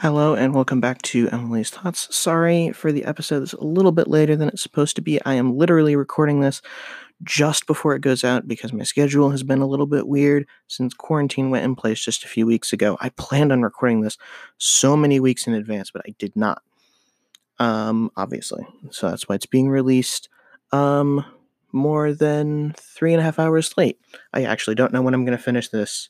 Hello and welcome back to Emily's Thoughts. Sorry for the episode that's a little bit later than it's supposed to be. I am literally recording this just before it goes out because my schedule has been a little bit weird since quarantine went in place just a few weeks ago. I planned on recording this so many weeks in advance, but I did not. Um, obviously. So that's why it's being released um more than three and a half hours late. I actually don't know when I'm gonna finish this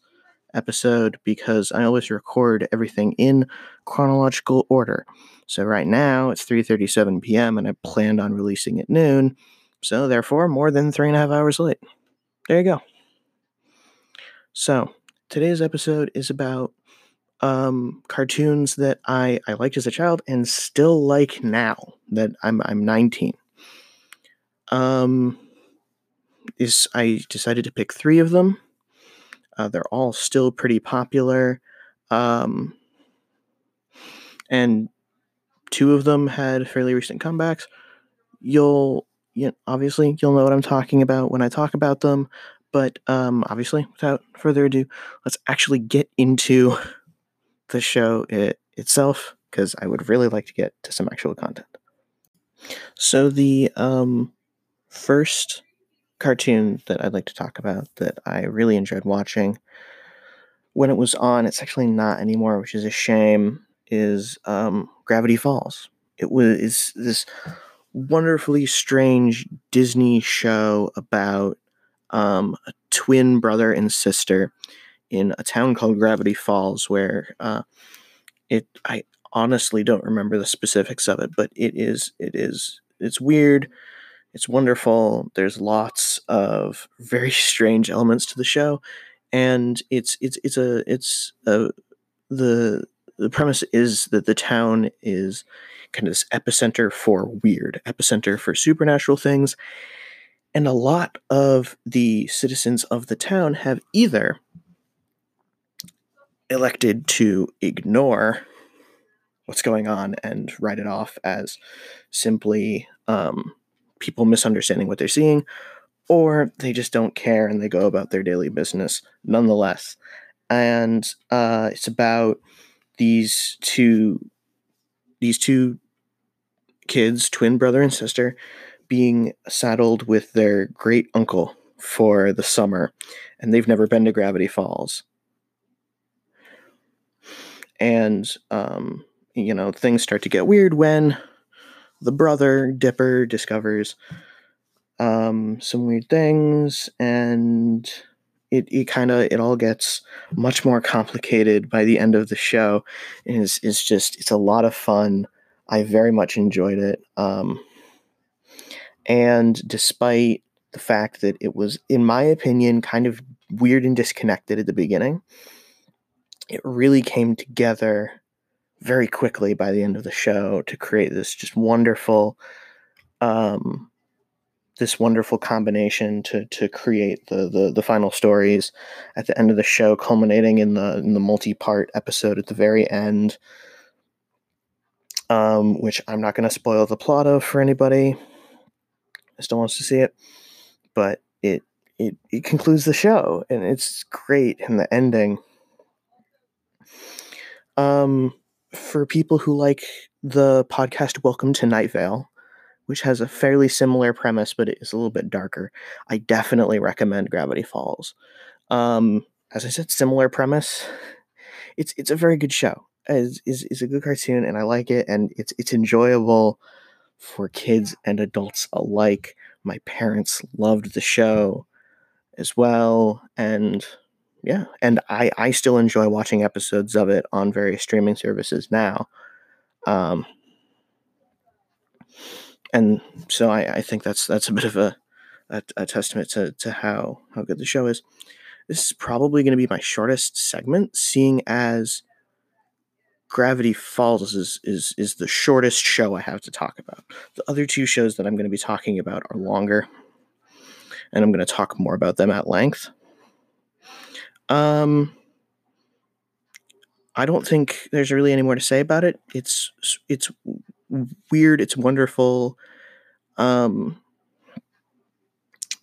episode because I always record everything in chronological order. So right now it's 3:37 p.m. and I planned on releasing at noon. So therefore, more than three and a half hours late. There you go. So today's episode is about um, cartoons that I, I liked as a child and still like now that I'm I'm 19. Um, is I decided to pick three of them uh, they're all still pretty popular. Um, and two of them had fairly recent comebacks. You'll, you know, obviously, you'll know what I'm talking about when I talk about them. But um, obviously, without further ado, let's actually get into the show it, itself because I would really like to get to some actual content. So the um, first cartoon that I'd like to talk about that I really enjoyed watching when it was on. It's actually not anymore, which is a shame. Is um, Gravity Falls? It was this wonderfully strange Disney show about um, a twin brother and sister in a town called Gravity Falls, where uh, it I honestly don't remember the specifics of it, but it is it is it's weird it's wonderful. There's lots of very strange elements to the show, and it's it's it's a it's a the the premise is that the town is kind of this epicenter for weird, epicenter for supernatural things, and a lot of the citizens of the town have either elected to ignore what's going on and write it off as simply um, people misunderstanding what they're seeing, or they just don't care and they go about their daily business nonetheless. And uh, it's about these two these two kids, twin brother and sister, being saddled with their great uncle for the summer, and they've never been to Gravity Falls. And um, you know, things start to get weird when the brother Dipper discovers um, some weird things, and it, it kind of it all gets much more complicated by the end of the show. Is is just it's a lot of fun. I very much enjoyed it. Um, and despite the fact that it was, in my opinion, kind of weird and disconnected at the beginning, it really came together very quickly by the end of the show to create this just wonderful um this wonderful combination to to create the, the the final stories at the end of the show culminating in the in the multi-part episode at the very end. Um which I'm not going to spoil the plot of for anybody that still wants to see it but it it it concludes the show and it's great in the ending. Um for people who like the podcast Welcome to Night Vale, which has a fairly similar premise, but it is a little bit darker, I definitely recommend Gravity Falls. Um, as I said, similar premise. It's it's a very good show. It's, is is a good cartoon, and I like it, and it's it's enjoyable for kids and adults alike. My parents loved the show as well, and yeah, and I I still enjoy watching episodes of it on various streaming services now. Um, and so I, I think that's that's a bit of a, a, a testament to, to how how good the show is. This is probably going to be my shortest segment, seeing as Gravity Falls is, is is the shortest show I have to talk about. The other two shows that I'm going to be talking about are longer, and I'm going to talk more about them at length. Um, I don't think there's really any more to say about it. It's it's weird. It's wonderful. Um,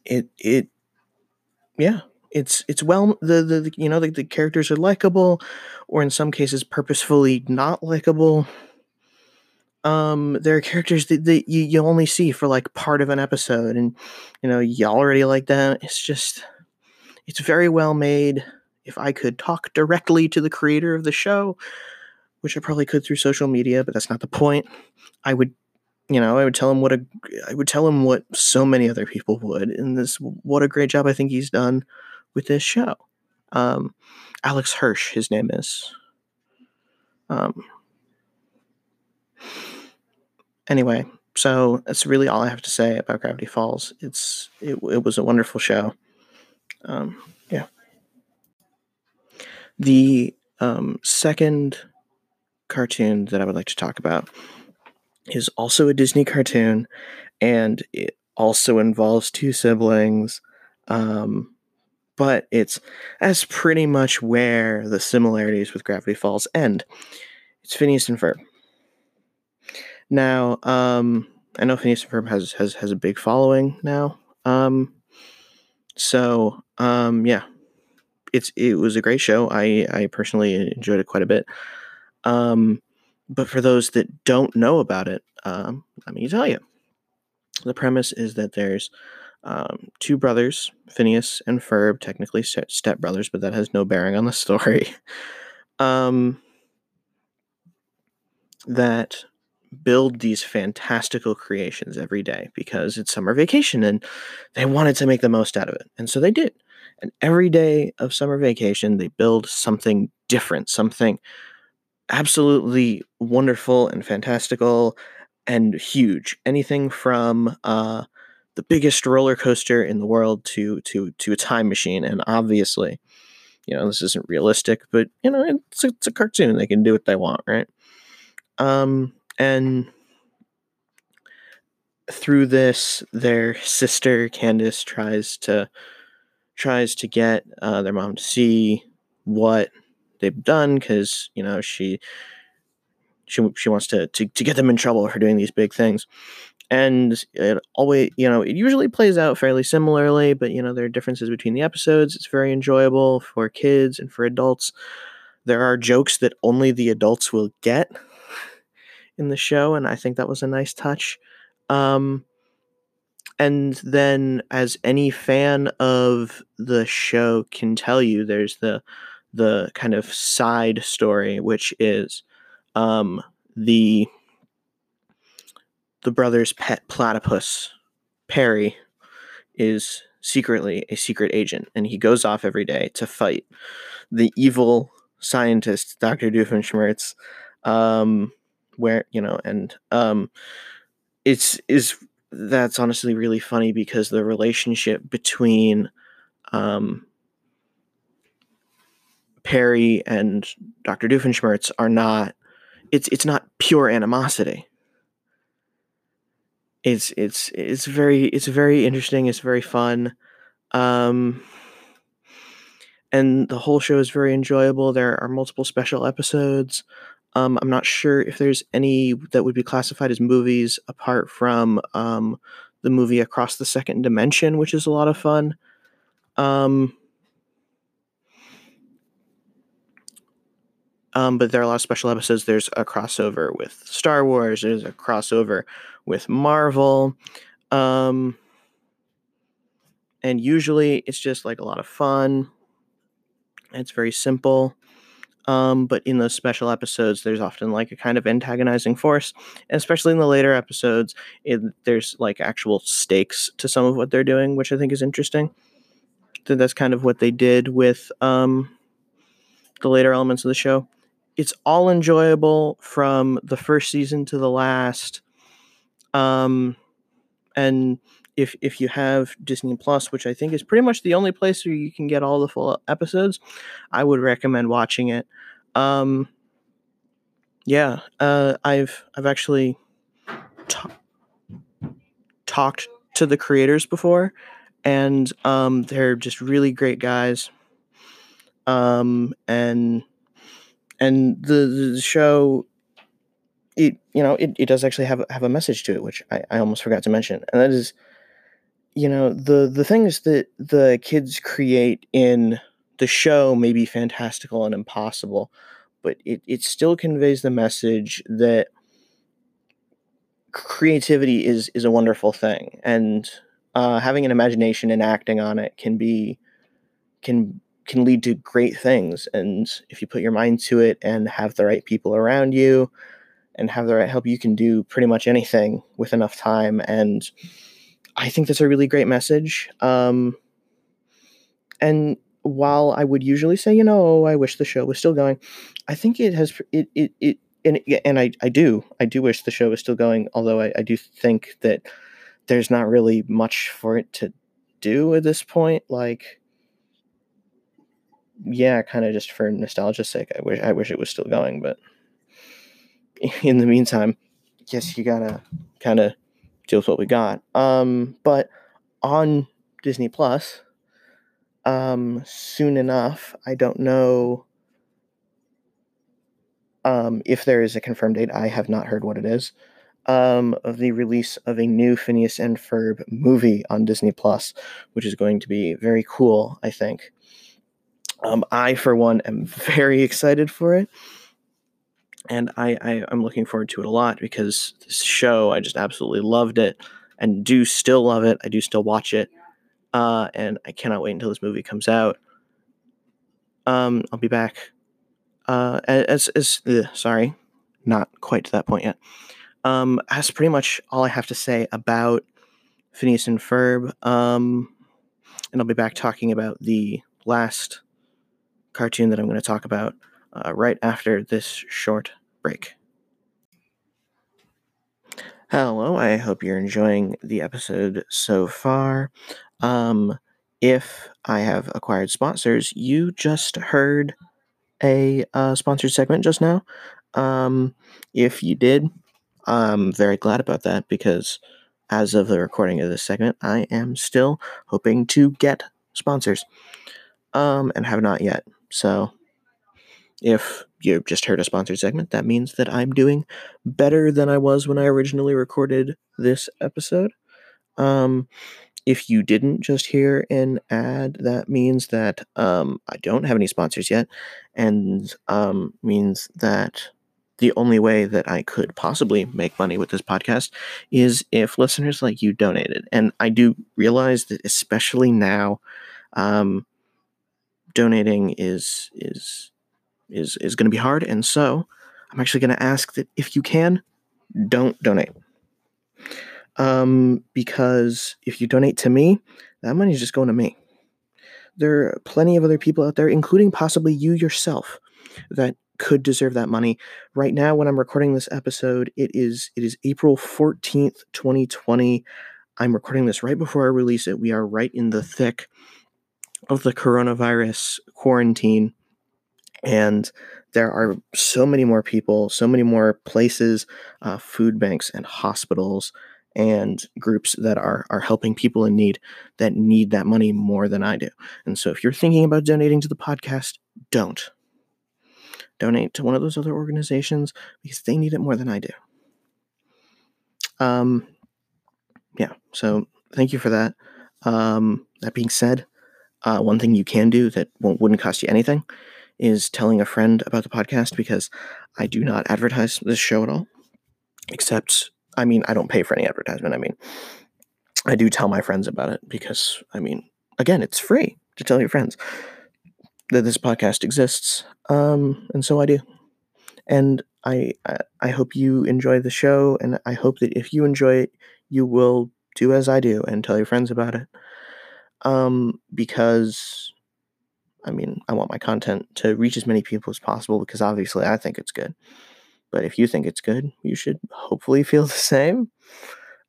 it it yeah, it's it's well the the, the you know the, the characters are likable or in some cases purposefully not likable um there are characters that, that you, you only see for like part of an episode and you know you already like them it's just it's very well made if i could talk directly to the creator of the show which i probably could through social media but that's not the point i would you know i would tell him what a i would tell him what so many other people would and this what a great job i think he's done with this show um alex hirsch his name is um anyway, so that's really all I have to say about Gravity Falls. It's it, it was a wonderful show. Um, yeah. The um, second cartoon that I would like to talk about is also a Disney cartoon, and it also involves two siblings. Um, but it's as pretty much where the similarities with Gravity Falls end. It's Phineas and Ferb. Now, um, I know Phineas and Ferb has has has a big following now. Um, so um, yeah, it's it was a great show. I I personally enjoyed it quite a bit. Um, but for those that don't know about it, um, let me tell you. The premise is that there's um, two brothers, Phineas and Ferb, technically step brothers, but that has no bearing on the story. um, that build these fantastical creations every day because it's summer vacation and they wanted to make the most out of it. And so they did. And every day of summer vacation, they build something different, something absolutely wonderful and fantastical and huge. Anything from uh, the biggest roller coaster in the world to to to a time machine. And obviously, you know, this isn't realistic, but you know, it's it's a cartoon. They can do what they want, right? Um, and through this, their sister Candace tries to tries to get uh, their mom to see what they've done because you know she she she wants to, to to get them in trouble for doing these big things. And it always you know it usually plays out fairly similarly but you know there are differences between the episodes. It's very enjoyable for kids and for adults. There are jokes that only the adults will get in the show, and I think that was a nice touch. Um, and then, as any fan of the show can tell you, there's the the kind of side story, which is um, the the brother's pet platypus, Perry, is secretly a secret agent, and he goes off every day to fight the evil scientist, Dr. Doofenshmirtz, um, where you know and um it's is that's honestly really funny because the relationship between um Perry and Dr. Doofenshmirtz are not it's it's not pure animosity. It's it's it's very it's very interesting, it's very fun. Um and the whole show is very enjoyable. There are multiple special episodes. Um, I'm not sure if there's any that would be classified as movies apart from um, the movie Across the Second Dimension, which is a lot of fun. Um, um, but there are a lot of special episodes. There's a crossover with Star Wars. There's a crossover with Marvel. Um, and usually it's just like a lot of fun. It's very simple. Um, but in those special episodes, there's often like a kind of antagonizing force, and especially in the later episodes, it, there's like actual stakes to some of what they're doing, which I think is interesting. So that's kind of what they did with um, the later elements of the show. It's all enjoyable from the first season to the last. Um, and if if you have Disney Plus, which I think is pretty much the only place where you can get all the full episodes, I would recommend watching it. Um, yeah, uh, I've I've actually ta- talked to the creators before, and um, they're just really great guys. Um, and and the, the show it you know it, it does actually have have a message to it which I, I almost forgot to mention and that is you know the the things that the kids create in the show may be fantastical and impossible, but it, it still conveys the message that creativity is is a wonderful thing and uh, having an imagination and acting on it can be can can lead to great things and if you put your mind to it and have the right people around you and have the right help you can do pretty much anything with enough time and i think that's a really great message um, and while i would usually say you know i wish the show was still going i think it has it it, it and and I, I do I do wish the show was still going. Although I, I do think that there's not really much for it to do at this point. Like, yeah, kind of just for nostalgia's sake. I wish I wish it was still going, but in the meantime, guess you gotta kind of with what we got. Um, but on Disney Plus, um, soon enough, I don't know um, if there is a confirmed date, I have not heard what it is, um, of the release of a new Phineas and Ferb movie on Disney Plus, which is going to be very cool, I think. Um, I, for one, am very excited for it. And I, I, I'm looking forward to it a lot because this show, I just absolutely loved it and do still love it. I do still watch it. Uh, and I cannot wait until this movie comes out. Um, I'll be back uh, as as uh, sorry, not quite to that point yet. Um, that's pretty much all I have to say about Phineas and Ferb. Um, and I'll be back talking about the last cartoon that I'm going to talk about uh, right after this short break. Hello, I hope you're enjoying the episode so far. Um, if I have acquired sponsors, you just heard a uh, sponsored segment just now. Um, if you did, I'm very glad about that because as of the recording of this segment, I am still hoping to get sponsors um, and have not yet. So if you just heard a sponsored segment, that means that I'm doing better than I was when I originally recorded this episode. Um, if you didn't just hear an ad, that means that um, I don't have any sponsors yet, and um, means that the only way that I could possibly make money with this podcast is if listeners like you donated. And I do realize that, especially now, um, donating is is is is going to be hard, and so I'm actually going to ask that if you can, don't donate um, because if you donate to me, that money is just going to me. There are plenty of other people out there, including possibly you yourself, that could deserve that money. Right now, when I'm recording this episode, it is it is April 14th, 2020. I'm recording this right before I release it. We are right in the thick of the coronavirus quarantine. And there are so many more people, so many more places, uh, food banks and hospitals and groups that are are helping people in need that need that money more than I do. And so if you're thinking about donating to the podcast, don't. Donate to one of those other organizations because they need it more than I do. Um yeah, so thank you for that. Um that being said, uh, one thing you can do that won't, wouldn't cost you anything is telling a friend about the podcast because I do not advertise this show at all, except I mean, I don't pay for any advertisement. I mean, I do tell my friends about it because, I mean, again, it's free to tell your friends that this podcast exists. Um, and so I do. And I, I, I hope you enjoy the show, and I hope that if you enjoy it, you will do as I do and tell your friends about it. Um, because, I mean, I want my content to reach as many people as possible because obviously I think it's good. But if you think it's good, you should hopefully feel the same.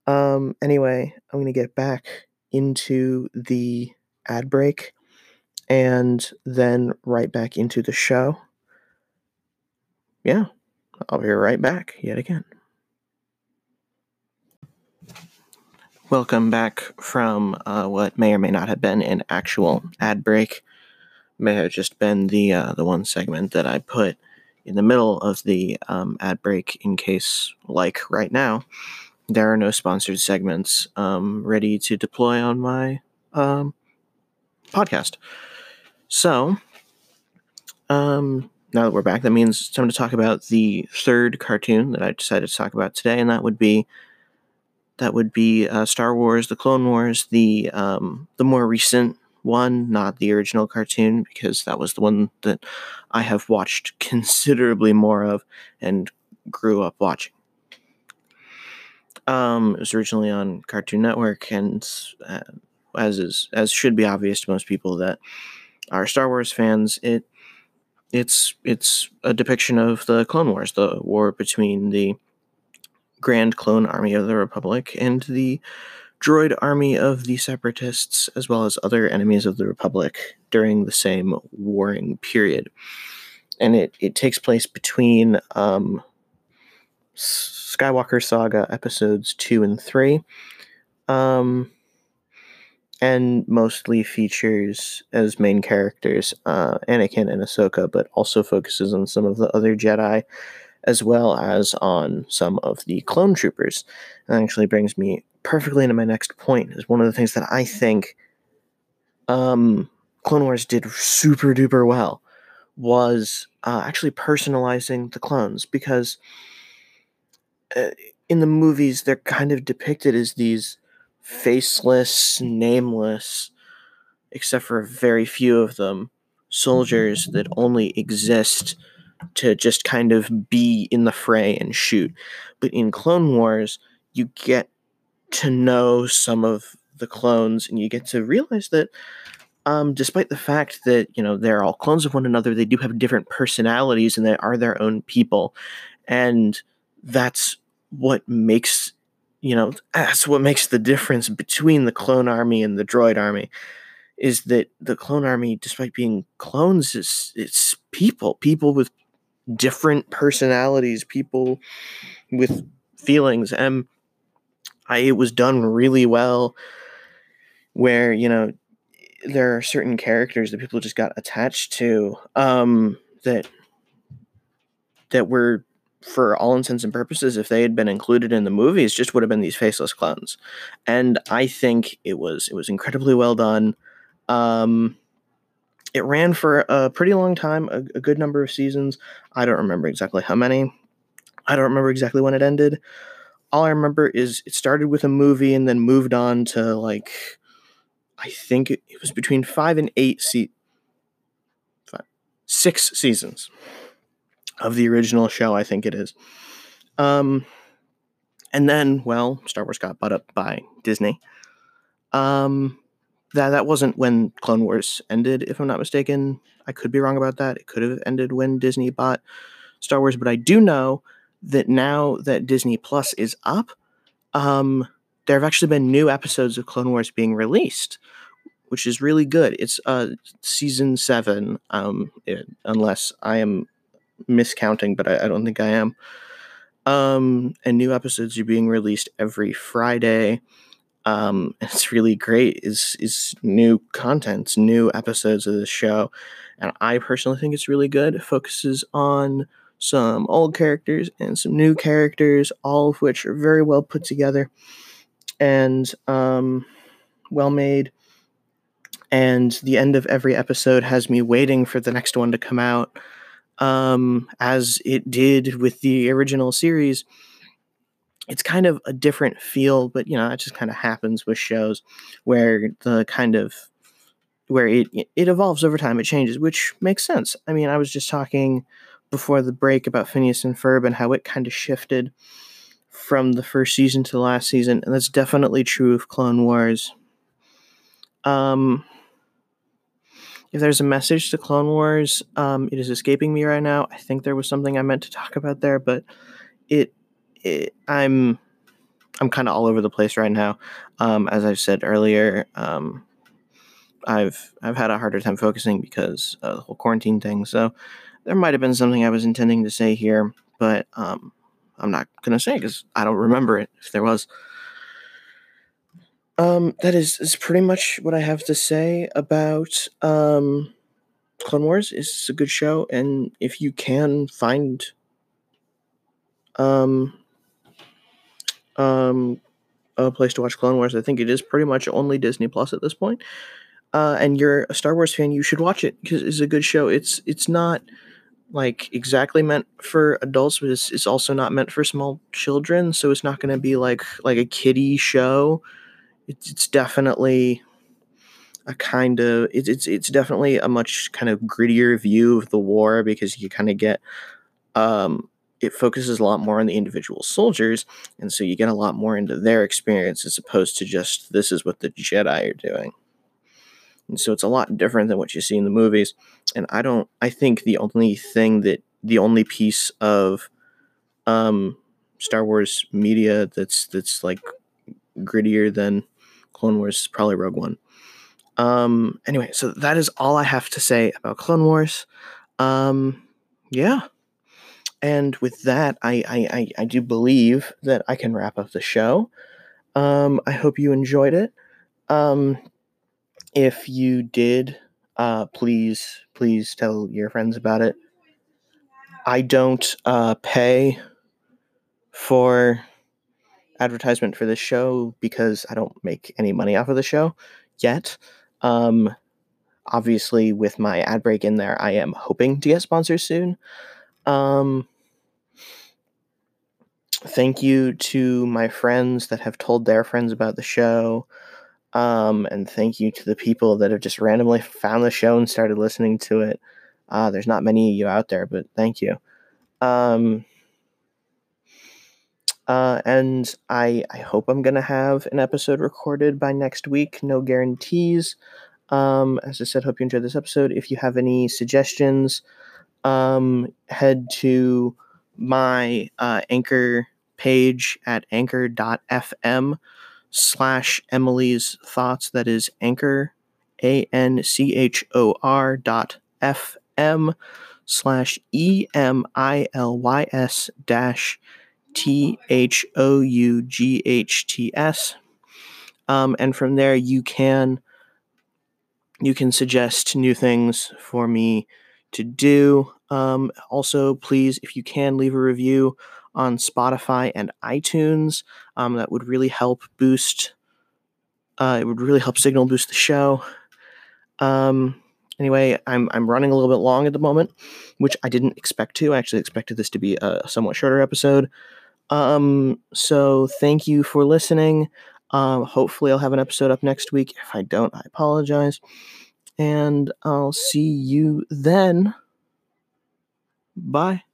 Um, anyway, I'm going to get back into the ad break and then right back into the show. Yeah, I'll be right back yet again. Welcome back from uh, what may or may not have been an actual ad break. May have just been the uh, the one segment that I put in the middle of the um, ad break in case, like right now, there are no sponsored segments um, ready to deploy on my um, podcast. So, um, now that we're back, that means it's time to talk about the third cartoon that I decided to talk about today, and that would be that would be uh, Star Wars: The Clone Wars, the um, the more recent one, not the original cartoon, because that was the one that I have watched considerably more of and grew up watching. Um, it was originally on Cartoon Network, and uh, as is as should be obvious to most people that are Star Wars fans, it it's it's a depiction of the Clone Wars, the war between the Grand Clone Army of the Republic and the droid army of the Separatists, as well as other enemies of the Republic during the same warring period. And it, it takes place between um, Skywalker Saga episodes two and three, um, and mostly features as main characters uh, Anakin and Ahsoka, but also focuses on some of the other Jedi, as well as on some of the clone troopers. And actually brings me perfectly into my next point. Is one of the things that I think um, Clone Wars did super duper well was uh, actually personalizing the clones because uh, in the movies they're kind of depicted as these faceless, nameless, except for very few of them, soldiers that only exist to just kind of be in the fray and shoot. But in Clone Wars, you get to know some of the clones and you get to realize that um, despite the fact that you know they're all clones of one another, they do have different personalities and they are their own people, and that's what makes you know that's what makes the difference between the clone army and the droid army is that the clone army despite being clones is it's people people with different personalities people with feelings. And I, it was done really well where you know there are certain characters that people just got attached to um that that were for all intents and purposes, if they had been included in the movies, just would have been these faceless clones. And I think it was it was incredibly well done. Um, it ran for a pretty long time, a, a good number of seasons. I don't remember exactly how many. I don't remember exactly when it ended. All I remember is it started with a movie and then moved on to like I think it, was between five and eight se- five, six seasons of the original show, I think it is. Um, and then, well, Star Wars got bought up by Disney. Um, that that wasn't when Clone Wars ended, if I'm not mistaken. I could be wrong about that. It could have ended when Disney bought Star Wars, but I do know that now that Disney Plus is up, um, there have actually been new episodes of Clone Wars being released, which is really good. It's uh, season seven, um, it, unless I am miscounting, but I, I don't think I am. Um, and new episodes are being released every Friday. Um, it's really great. is is new content, new episodes of the show, and I personally think it's really good. It focuses on some old characters and some new characters, all of which are very well put together and um, well made. And the end of every episode has me waiting for the next one to come out um, as it did with the original series. It's kind of a different feel, but you know, it just kind of happens with shows where the kind of where it it evolves over time, it changes, which makes sense. I mean, I was just talking before the break about Phineas and Ferb and how it kind of shifted from the first season to the last season, and that's definitely true of Clone Wars. Um, if there's a message to Clone Wars, um, it is escaping me right now. I think there was something I meant to talk about there, but it, it I'm I'm kind of all over the place right now. Um, as I've said earlier, um, I've I've had a harder time focusing because of the whole quarantine thing. So there might have been something I was intending to say here, but um, I'm not gonna say because I don't remember it if there was. Um, that is is pretty much what I have to say about um, Clone Wars. It's a good show, and if you can find um, um, a place to watch Clone Wars. I think it is pretty much only Disney Plus at this point. Uh, and you're a Star Wars fan, you should watch it because it's a good show. It's it's not like exactly meant for adults, but it's, it's also not meant for small children. So it's not going to be like like a kiddie show. It's, it's definitely a kind of it's, it's it's definitely a much kind of grittier view of the war because you kind of get um it focuses a lot more on the individual soldiers and so you get a lot more into their experience as opposed to just this is what the jedi are doing and so it's a lot different than what you see in the movies and i don't i think the only thing that the only piece of um star wars media that's that's like grittier than clone wars is probably rogue one um, anyway, so that is all I have to say about Clone Wars. Um, yeah. And with that, I, I, I, I do believe that I can wrap up the show. Um, I hope you enjoyed it. Um, if you did, uh, please, please tell your friends about it. I don't uh, pay for advertisement for this show because I don't make any money off of the show yet. Um, obviously, with my ad break in there, I am hoping to get sponsors soon. Um, thank you to my friends that have told their friends about the show. Um, and thank you to the people that have just randomly found the show and started listening to it. Uh, there's not many of you out there, but thank you. Um, uh, and I, I hope I'm going to have an episode recorded by next week. No guarantees. Um, as I said, hope you enjoyed this episode. If you have any suggestions, um, head to my uh, anchor page at anchor.fm slash Emily's Thoughts. That is anchor, A N C H O R dot F M slash E M I L Y S dash T H O U G H T S. Um, and from there, you can you can suggest new things for me to do. Um, also, please, if you can, leave a review on Spotify and iTunes. Um, that would really help boost. Uh, it would really help signal boost the show. Um, anyway, I'm I'm running a little bit long at the moment, which I didn't expect to. I actually expected this to be a somewhat shorter episode. Um, so thank you for listening. Um, hopefully, I'll have an episode up next week. If I don't, I apologize. And I'll see you then. Bye.